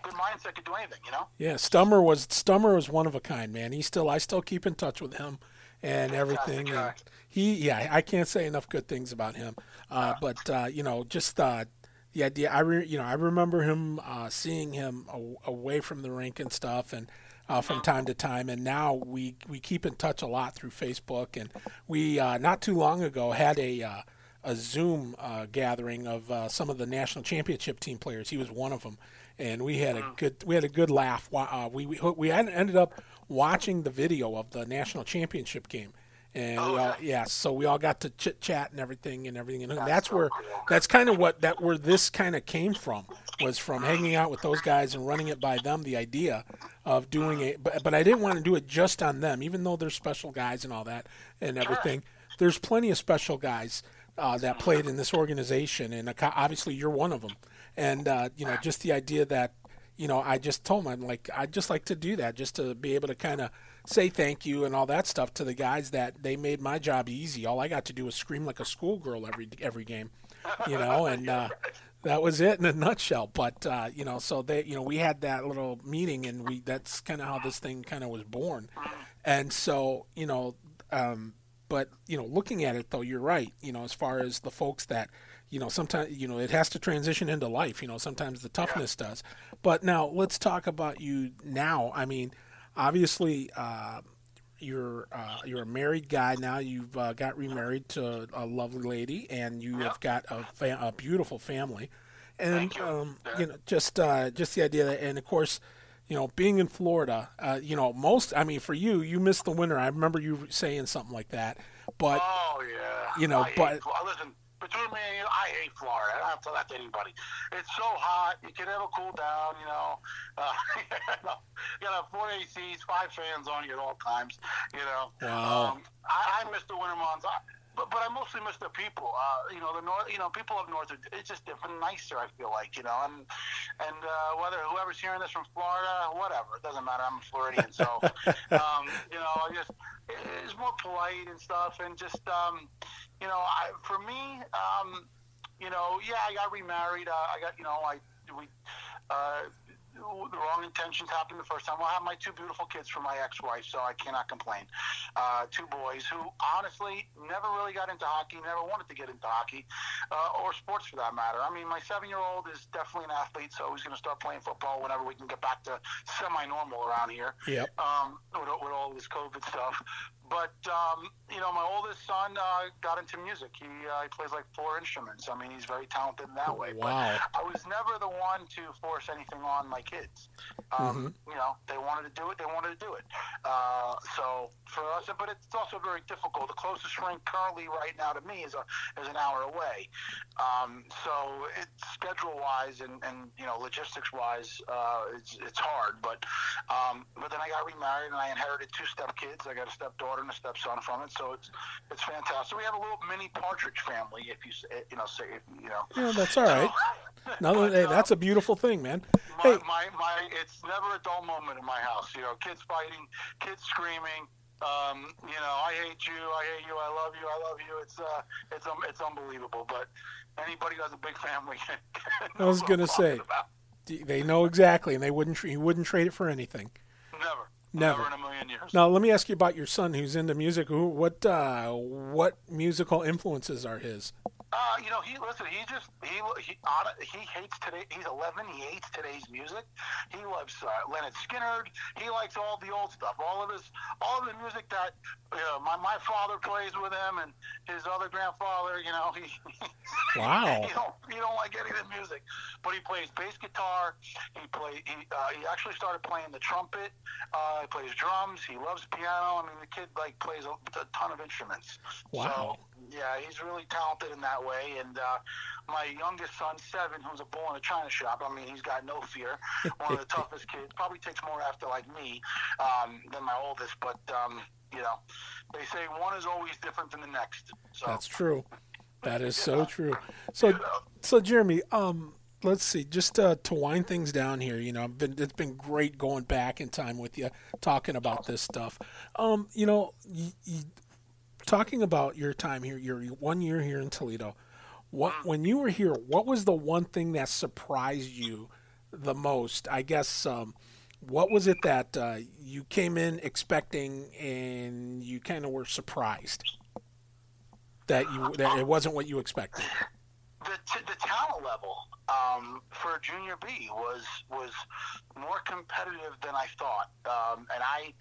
good mindset could do anything, you know. Yeah, Stummer was Stummer was one of a kind, man. He still I still keep in touch with him and everything. And he, yeah, I can't say enough good things about him. Uh, but uh, you know, just uh, the idea. I re, you know I remember him uh, seeing him away from the rink and stuff, and. Uh, from time to time, and now we we keep in touch a lot through Facebook, and we uh, not too long ago had a a Zoom gathering of some of the national championship team players. He was one of them, and we had a good we had a good laugh. Uh, we we we ended up watching the video of the national championship game, and oh, we all, yeah, so we all got to chit chat and everything and everything, and that's, that's where that's kind of what that where this kind of came from was from hanging out with those guys and running it by them. The idea of doing it, but but I didn't want to do it just on them, even though they're special guys and all that and everything. There's plenty of special guys uh, that played in this organization, and obviously you're one of them and uh, you know just the idea that you know I just told him I'm like I'd just like to do that just to be able to kind of say thank you and all that stuff to the guys that they made my job easy. All I got to do was scream like a schoolgirl every every game, you know, and uh, that was it in a nutshell. But uh, you know, so they you know we had that little meeting and we that's kind of how this thing kind of was born, and so you know. Um, but you know, looking at it though, you're right. You know, as far as the folks that you know sometimes you know it has to transition into life you know sometimes the toughness yeah. does but now let's talk about you now i mean obviously uh, you're uh, you're a married guy now. You've uh, got remarried to a lovely lady and you have got a, fa- a beautiful family. And you. Um, you know just uh, just the idea that and of course you know being in florida uh, you know most i mean for you you missed the winter. I remember you saying something like that but oh yeah. you know I but hate, listen between me and you, I hate Florida. I don't have to tell that to anybody. It's so hot. You can never cool down, you know. Uh, you got four ACs, five fans on you at all times, you know. Wow. Um, I, I miss the winter months. I, but, but I mostly miss the people. Uh, you know, the north. You know, people up north are it's just different, nicer. I feel like you know, and and uh, whether whoever's hearing this from Florida, whatever, it doesn't matter. I'm a Floridian, so um, you know, I just it's more polite and stuff, and just um, you know, I, for me, um, you know, yeah, I got remarried. Uh, I got, you know, I we uh, the wrong intentions happened the first time. Well, I have my two beautiful kids from my ex-wife, so I cannot complain. Uh, two boys who honestly never really got into hockey, never wanted to get into hockey, uh, or sports for that matter. I mean, my seven-year-old is definitely an athlete, so he's going to start playing football whenever we can get back to semi-normal around here. Yep. Um, with, with all this COVID stuff. But um, you know, my oldest son uh, got into music. He, uh, he plays like four instruments. I mean, he's very talented in that way. Wow. But I was never the one to force anything on my kids. Um, mm-hmm. You know, they wanted to do it. They wanted to do it. Uh, so for us, but it's also very difficult. The closest rink currently right now to me is a is an hour away. Um, so it's schedule wise and, and you know logistics wise, uh, it's it's hard. But um, but then I got remarried and I inherited two step kids. I got a stepdaughter and a stepson from it. So it's it's fantastic. We have a little mini partridge family, if you you know say you know. Yeah, that's all right. no, but, hey, uh, that's a beautiful thing, man. My, hey. my my it's never a dull moment in my house. You know, kids fighting, kids screaming. Um, you know, I hate you, I hate you, I love you, I love you. It's uh, it's um, it's unbelievable. But anybody who has a big family, I was gonna say, they know exactly, and they wouldn't you wouldn't trade it for anything. Never. Never. Never in a million years. Now, let me ask you about your son, who's into music. Who, what, uh, what musical influences are his? Uh, you know, he listen. He just he he he hates today. He's 11. He hates today's music. He loves uh, Lynyrd Skynyrd. He likes all the old stuff. All of his all of the music that uh, my my father plays with him and his other grandfather. You know, he wow. he don't he don't like any of the music, but he plays bass guitar. He play he uh, he actually started playing the trumpet. Uh, he plays drums. He loves piano. I mean, the kid like plays a, a ton of instruments. Wow. So, yeah, he's really talented in that way. And uh, my youngest son, seven, who's a bull in a china shop. I mean, he's got no fear. One of the toughest kids. Probably takes more after like me um, than my oldest. But um, you know, they say one is always different than the next. So That's true. That is so true. So, so Jeremy, um, let's see, just uh, to wind things down here, you know, I've been, it's been great going back in time with you, talking about this stuff. Um, you know, y y talking about your time here, your one year here in Toledo. What when you were here, what was the one thing that surprised you the most? I guess um, what was it that uh, you came in expecting and you kind of were surprised that you that it wasn't what you expected? the, t- the talent level um, for junior B was was more competitive than I thought, um, and I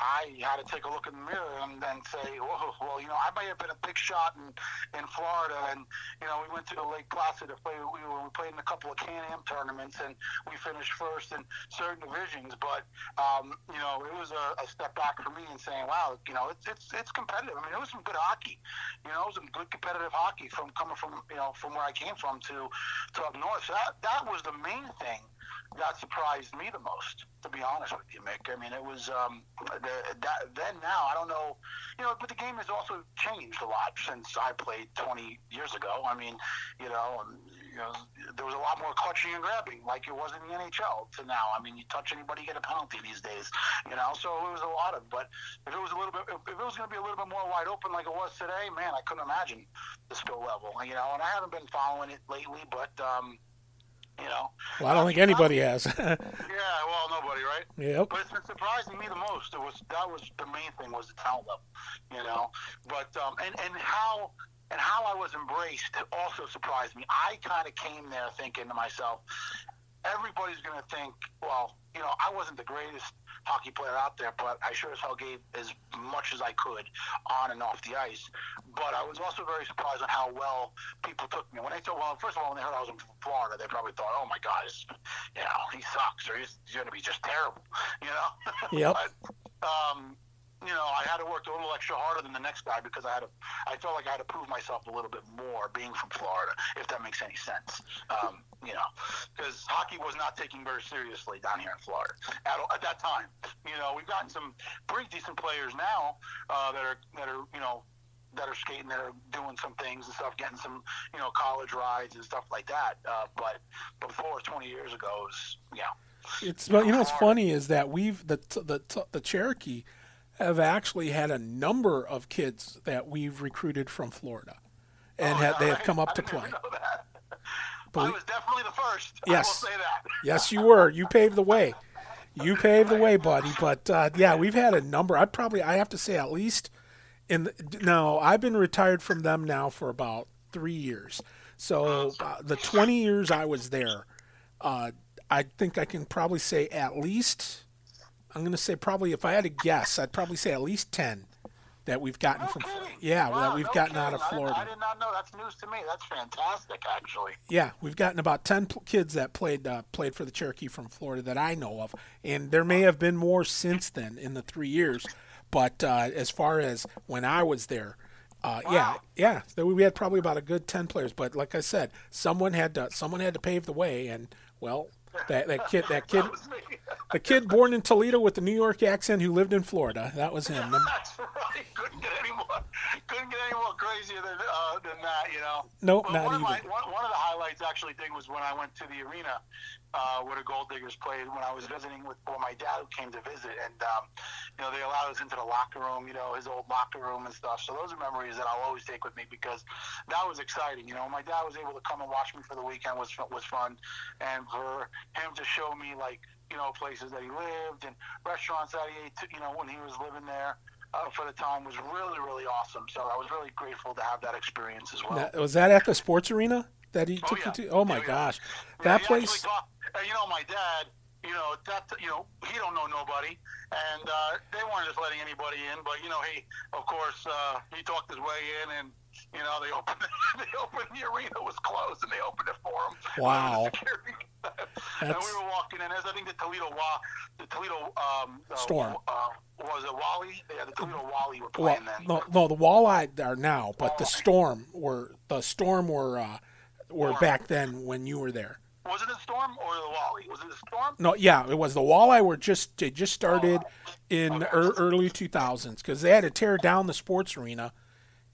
I had to take a look in the mirror and then say, Whoa, well, you know, I might have been a big shot in, in Florida. And, you know, we went to Lake Placid to play. We, we played in a couple of Can-Am tournaments and we finished first in certain divisions. But, um, you know, it was a, a step back for me and saying, wow, you know, it's, it's, it's competitive. I mean, it was some good hockey. You know, it was some good competitive hockey from coming from, you know, from where I came from to, to up north. So that, that was the main thing that surprised me the most, to be honest with you, Mick. I mean, it was um, the, that, then now I don't know, you know, but the game has also changed a lot since I played 20 years ago. I mean, you know, you know, there was a lot more clutching and grabbing like it was in the NHL to now. I mean, you touch anybody, you get a penalty these days, you know. So it was a lot of. But if it was a little bit, if it was going to be a little bit more wide open like it was today, man, I couldn't imagine the skill level, you know. And I haven't been following it lately, but. um you know. Well, I don't think anybody has. yeah, well, nobody, right? Yep. But it's been surprising me the most. It was that was the main thing was the talent level, you know. But um, and and how and how I was embraced also surprised me. I kind of came there thinking to myself, everybody's going to think, well, you know, I wasn't the greatest hockey player out there, but I sure as hell gave as much as I could on and off the ice. But I was also very surprised on how well people took me. When they thought, well, first of all, when they heard I was in Florida, they probably thought, oh my God, you know, he sucks or he's, he's going to be just terrible, you know? Yep. but, um, you know, I had to work a little extra harder than the next guy because I had to. I felt like I had to prove myself a little bit more being from Florida, if that makes any sense. Um, you know, because hockey was not taken very seriously down here in Florida at, at that time. You know, we've gotten some pretty decent players now uh, that are that are you know that are skating, that are doing some things and stuff, getting some, you know, college rides and stuff like that. Uh, but before 20 years ago, it was, yeah. It's well, you know what's funny is that we've the the the Cherokee have actually had a number of kids that we've recruited from Florida, and Oh, have, they have come up I to play. even know that. Belie- I was definitely the first. Yes. I will say that. Yes, you were. You paved the way. You paved the way, buddy. But uh, yeah, we've had a number. I probably I have to say at least in the, now I've been retired from them now for about three years. So uh, the twenty years I was there, uh, I think I can probably say at least. I'm going to say probably if I had to guess, I'd probably say at least ten that we've gotten No from kidding. yeah Wow, that we've no gotten out kidding. of I didn't- Florida. I did not know. That's news to me. That's fantastic, actually. Yeah, we've gotten about ten pl- kids that played uh, played for the Cherokee from Florida that I know of, and there may have been more since then in the three years. But uh, as far as when I was there, uh, yeah, Wow. yeah, so we had probably about a good ten players. But like I said, someone had to someone had to pave the way, and well, that that kid that kid That the kid born in Toledo with the New York accent who lived in Florida, that was him. That's right. Couldn't get any more. Couldn't get any more crazier than uh, than that. You know. Nope, But not one of my even. one, one of the highlights actually thing was when I went to the arena uh, where the Gold Diggers played when I was visiting with well, my dad who came to visit, and um, you know they allowed us into the locker room, you know his old locker room and stuff. So those are memories that I'll always take with me because that was exciting. You know, my dad was able to come and watch me for the weekend was was fun, and for him to show me like you know places that he lived and restaurants that he ate, you know when he was living there. Uh, for the time was really really awesome. So I was really grateful to have that experience as well. That- was that at the sports arena that he Oh, took yeah. you to? Oh my yeah. gosh, Yeah, that place. talked- uh, you know, my dad. You know that. You know he don't know nobody, and uh, they weren't just letting anybody in. But you know he, of course, uh, he talked his way in, and you know they opened. they opened the arena was closed, and they opened it for them. Wow. And we were walking in. As I think the Toledo Wa, the Toledo um, uh, Storm. Uh, was it Wally? Yeah, the Toledo Wally were Well, playing then. no, no, the Walleye are now, but the Storm were the Storm were uh, were Storm. back then when you were there. Was it the Storm or the Wally? Was it the Storm? No, yeah, it was the Walleye were just they just started in Okay. ear early 2000s because they had to tear down the sports arena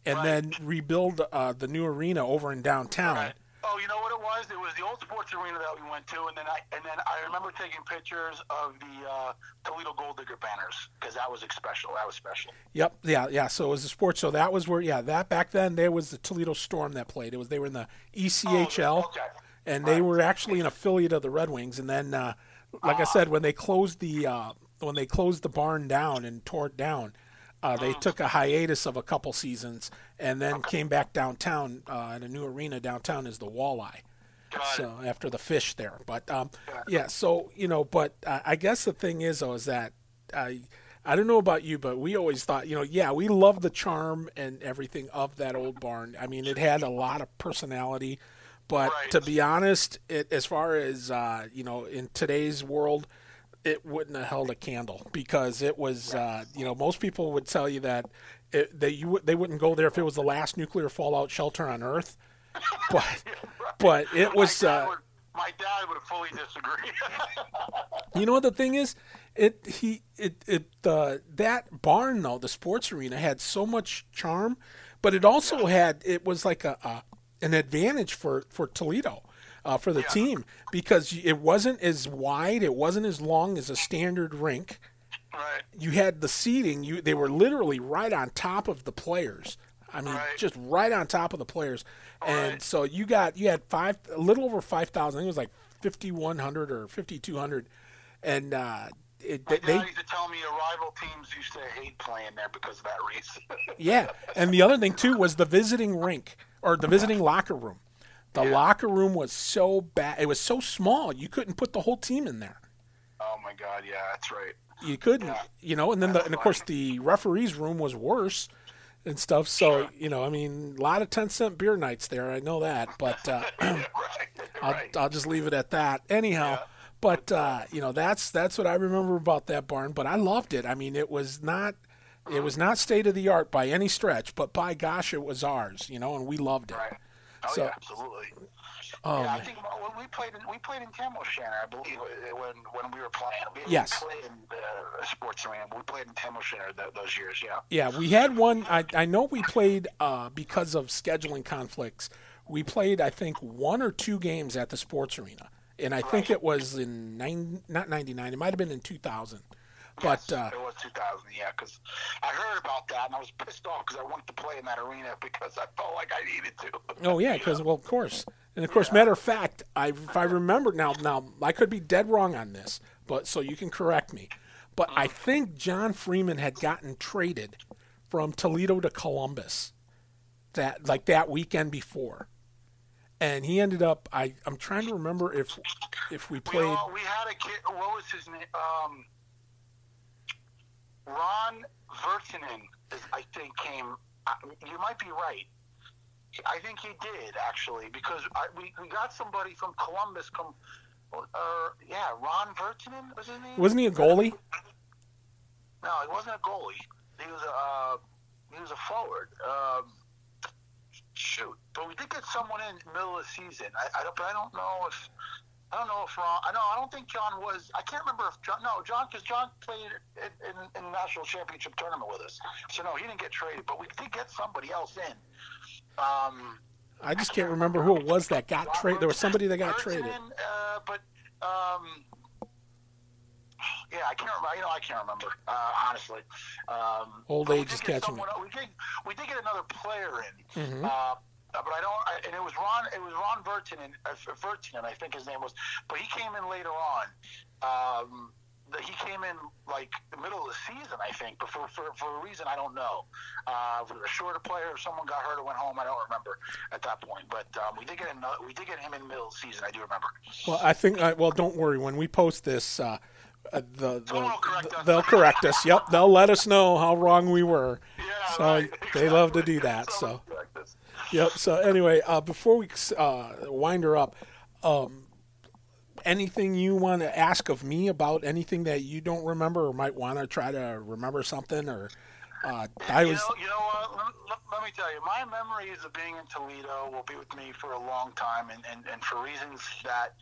and Right. then rebuild uh, the new arena over in downtown. Right. Oh, you know what it was? It was the old sports arena that we went to, and then I and then I remember taking pictures of the uh, Toledo Goaldigger banners because that was special. That was special. Yep, yeah, yeah. So it was the sports. So that was where, yeah, that back then there was the Toledo Storm that played. It was they were in the ECHL. Oh, okay. and they were actually an affiliate of the Red Wings. And then, uh, like I said, when they closed the uh, when they closed the barn down and tore it down, uh, they took a hiatus of a couple seasons and then came back downtown uh, in a new arena downtown is the Walleye. Got So after the fish there, but um, yeah. So you know, but uh, I guess the thing is though is that I I don't know about you, but we always thought you know yeah we love the charm and everything of that old barn. I mean it had a lot of personality, but Right. to be honest, it as far as uh, you know in today's world. It wouldn't have held a candle because it was, uh, you know, most people would tell you that it, they you would- they wouldn't go there if it was the last nuclear fallout shelter on Earth, but but it was. my, dad Uh, would, my dad would fully disagree. You know what the thing is? It he it it uh, that barn though the sports arena had so much charm, but it also had it was like a, a an advantage for for Toledo. Uh, for the Yeah. team because it wasn't as wide, it wasn't as long as a standard rink. right. You had the seating; you they were literally right on top of the players. I mean, Right. just right on top of the players, and Right. so you got you had five, a little over five thousand. I think it was like fifty one hundred or fifty two hundred, and uh, it, My they, used to tell me rival teams used to hate playing there because of that reason. yeah. And the other thing too was the visiting rink or the visiting locker room. The locker room was so bad; it was so small you couldn't put the whole team in there. oh my God, yeah, that's right. You couldn't, Yeah. you know. And then, the, and of course, the referee's room was worse and stuff. So, you know, I mean, a lot of ten cent beer nights there. I know that, but uh, right, I'll, right. I'll just leave it at that. Anyhow, Yeah. but uh, you know, that's that's what I remember about that barn. But I loved it. I mean, it was not. It was not state of the art by any stretch, but by gosh, it was ours, you know, and we loved it. Right. Oh So- yeah, absolutely. Oh, yeah, I think when we played in, we played in Tam O'Shanter, I believe, uh, when when we were playing. We Yes. play in the sports arena. We played in Tam O'Shanter th- those years. Yeah. Yeah, we had one. I, I know we played uh, because of scheduling conflicts. We played, I think, one or two games at the sports arena, and I think it was in nine, not ninety nine. It might have been in two thousand. But Yes, uh, it was 2000. Yeah, because I heard about that and I was pissed off because I wanted to play in that arena because I felt like I needed to. oh yeah, because well, of course, and of course, matter of fact, I if I remember now, now I could be dead wrong on this, but so you can correct me. But I think John Freeman had gotten traded from Toledo to Columbus that like that weekend before. And he ended up I I'm trying to remember if if we We, played all, we had a kid. What was his name? Um, Ron Vertinen, is- I think, came. You might be right. I think he did actually because I, we we got somebody from Columbus come. Uh, yeah, Ron Vertinen was his name. wasn't he a goalie? No, he wasn't a goalie. He was a uh, he was a forward. Um, shoot, but we did get someone in the middle of the season. I, I don't, but I don't know if I don't know if Ron. I know I don't think John was. I can't remember if John. No, John because John played in, in, in the national championship tournament with us. So no, he didn't get traded. But we did get somebody else in. Um, I just can't remember who it was that got traded. There was somebody that got traded. Uh, but um, yeah, I can't remember. You know, I can't remember uh, honestly. Um, Old age is catching me. someone- We did, we did get another player in, Mhm. uh, but I don't. I, and it was Ron. It was Ron Vertinen. Uh, Vertinen, I think his name was. But he came in later on. Um, the- he came in like the middle of the season, I think, but for, for, for a reason I don't know. Uh, a shorter player, if someone got hurt or went home, I don't remember at that point. But um, we did get another, we did get him in the middle of the season. I do remember. Well, I think. Uh, well, don't worry. When we post this, uh, uh, the, the, correct they'll correct us. Yep, they'll let us know how wrong we were. Yeah, So right. they love to do that. So correct us. Yep. So anyway, uh, before we uh, wind her up, um, anything you want to ask of me about anything that you don't remember or might want to try to remember something or uh, I was. You know, you know what? Let, let, let, me tell you, my memories of being in Toledo will be with me for a long time, and, and, and for reasons that,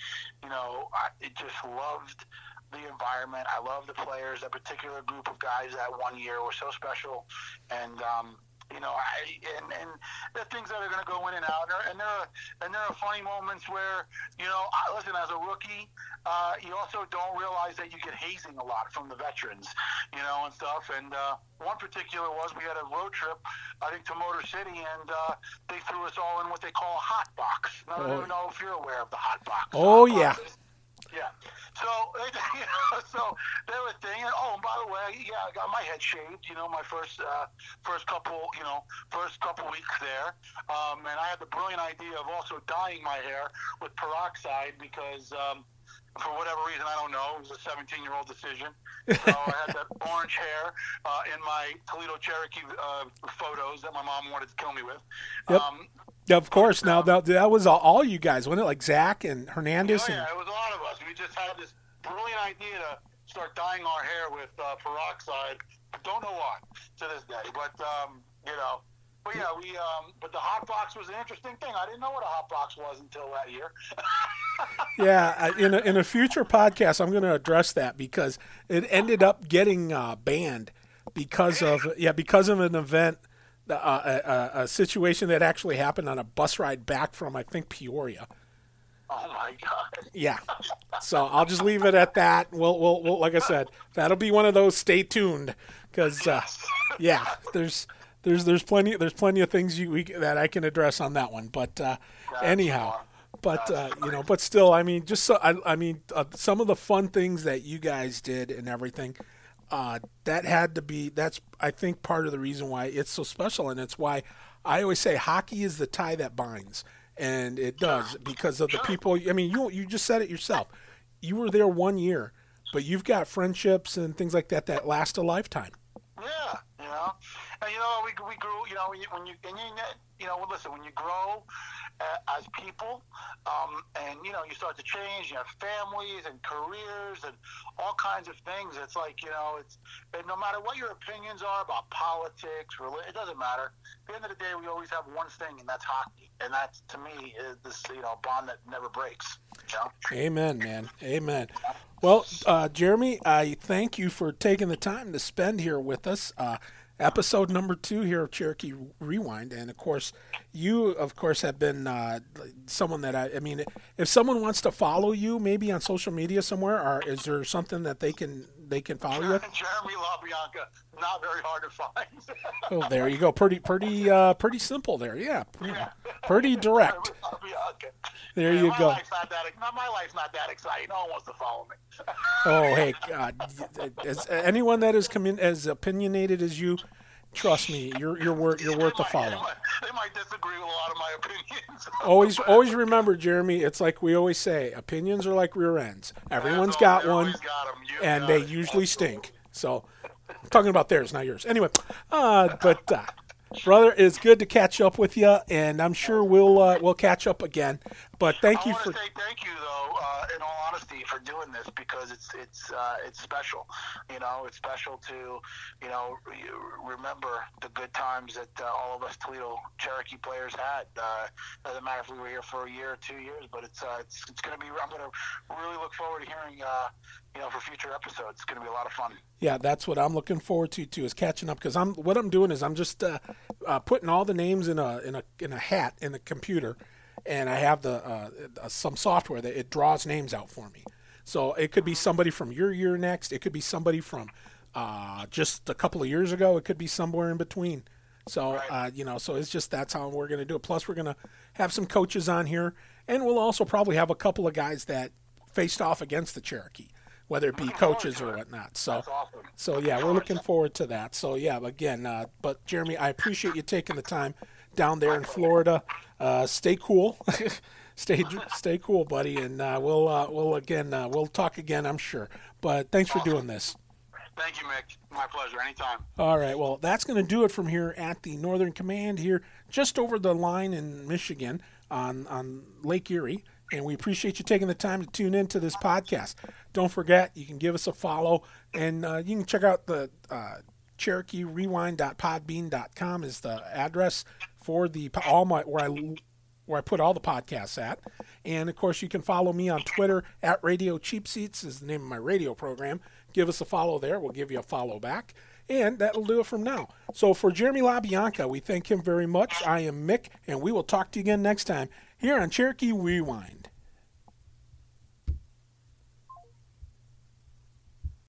you know, I just loved the environment. I love the players. That particular group of guys that one year were so special, and um, you know, I and and the things that are going to go in and out, and there are and there are funny moments where you know, I, listen, as a rookie, uh, you also don't realize that you get hazing a lot from the veterans, you know, and stuff. And uh, one particular was we had a road trip, I think, to Motor City, and uh, they threw us all in what they call a hot box. I don't oh. know if you're aware of the hot box. Oh hot yeah. Box yeah. So, you know, so they were thinking, oh, and by the way, yeah, I got my head shaved. You know, my first uh, first couple, you know, first couple weeks there, um, and I had the brilliant idea of also dyeing my hair with peroxide because. Um, for whatever reason, I don't know. It was a 17 year old decision. So I had that orange hair uh, in my Toledo Cherokee uh, photos that my mom wanted to kill me with. Yep. Um, of course. Now that, that was all you guys, wasn't it? Like Zach and Hernandez. Oh, yeah, it was a lot of us. We just had this brilliant idea to start dyeing our hair with uh, peroxide. Don't know why to this day, but um, you know. But yeah, we. Um, but the hot box was an interesting thing. I didn't know what a hot box was until that year. yeah, in a, in a future podcast, I'm going to address that because it ended up getting uh, banned because of yeah because of an event uh, a, a, situation that actually happened on a bus ride back from I think Peoria. Oh my god! Yeah, so I'll just leave it at that. We'll, we'll, we'll like I said, that'll be one of those. Stay tuned, because uh, yeah, there's there's there's plenty there's plenty of things you we, that I can address on that one. But uh, anyhow, but uh, you know, but still, I mean, just so I, I mean, uh, some of the fun things that you guys did and everything uh, that had to be that's I think part of the reason why it's so special, and it's why I always say hockey is the tie that binds, and it does because of the people. I mean, you you just said it yourself. You were there one year, but you've got friendships and things like that that last a lifetime. Yeah, you know, and you know we we grew. You know when you and you, you know listen when you grow uh, as people, um, and you know you start to change. You have families and careers and all kinds of things. It's like you know it's no matter what your opinions are about politics, religion, it doesn't matter. At the end of the day, we always have one thing, and that's hockey. And that's to me is this you know bond that never breaks. You know? Amen, man. Amen. Well, uh, Jeremy, I thank you for taking the time to spend here with us. Uh, episode number two here of Cherokee Rewind. And of course, you, of course, have been uh, someone that I, I mean, if someone wants to follow you, maybe on social media somewhere, or is there something that they can they can follow you? Jeremy LaBianca, not very hard to find. oh, there you go. Pretty, pretty, uh, pretty simple there. Yeah, pretty, yeah. pretty direct. there yeah, you my go. Life's not that, not, my life's not that exciting. No one wants to follow me. oh, hey, God. As, anyone that is commun- as opinionated as you, trust me, you're you're worth you're worth the follow. They might, they might disagree with a lot of my opinions. always always remember, Jeremy. It's like we always say: opinions are like rear ends. Everyone's got one, got and they it. usually stink. So, I'm talking about theirs, not yours. Anyway, uh, but uh, brother, it's good to catch up with you, and I'm sure we'll uh, we'll catch up again. But thank I you for. say thank you though, uh, in all honesty, for doing this because it's it's uh, it's special. You know, it's special to you know remember the good times that uh, all of us Toledo Cherokee players had. Uh, doesn't matter if we were here for a year or two years, but it's uh, it's it's going to be. I'm going to really look forward to hearing uh, you know, for future episodes. It's going to be a lot of fun. Yeah, that's what I'm looking forward to too. Is catching up because I'm what I'm doing is I'm just uh, uh, putting all the names in a in a in a hat in the computer, and I have the uh, uh, some software that it draws names out for me. So it could be somebody from your year next. It could be somebody from uh, just a couple of years ago. It could be somewhere in between. So right. uh, you know, so it's just that's how we're going to do it. Plus, we're going to have some coaches on here, and we'll also probably have a couple of guys that faced off against the Cherokee, whether it be coaches or whatnot. So, awesome. so yeah, we're looking forward to that. So yeah, again, uh, but Jeremy, I appreciate you taking the time down there in Florida. Uh, stay cool. stay stay cool, buddy, and uh, we'll uh, we'll again uh, we'll talk again, I'm sure. But thanks for doing this. Thank you, Mick. My pleasure. Anytime. All right. Well, that's going to do it from here at the Northern Command here, just over the line in Michigan on on Lake Erie. and we appreciate you taking the time to tune into this podcast. Don't forget, you can give us a follow, and uh, you can check out the uh, Cherokee Rewind.podbean.com is the address for the all my where I where I put all the podcasts at. And of course, you can follow me on Twitter at Radio Cheap Seats is the name of my radio program. Give us a follow there. We'll give you a follow back. And that'll do it from now. So for Jeremy LaBianca, we thank him very much. I am Mick, and we will talk to you again next time here on Cherokee Rewind.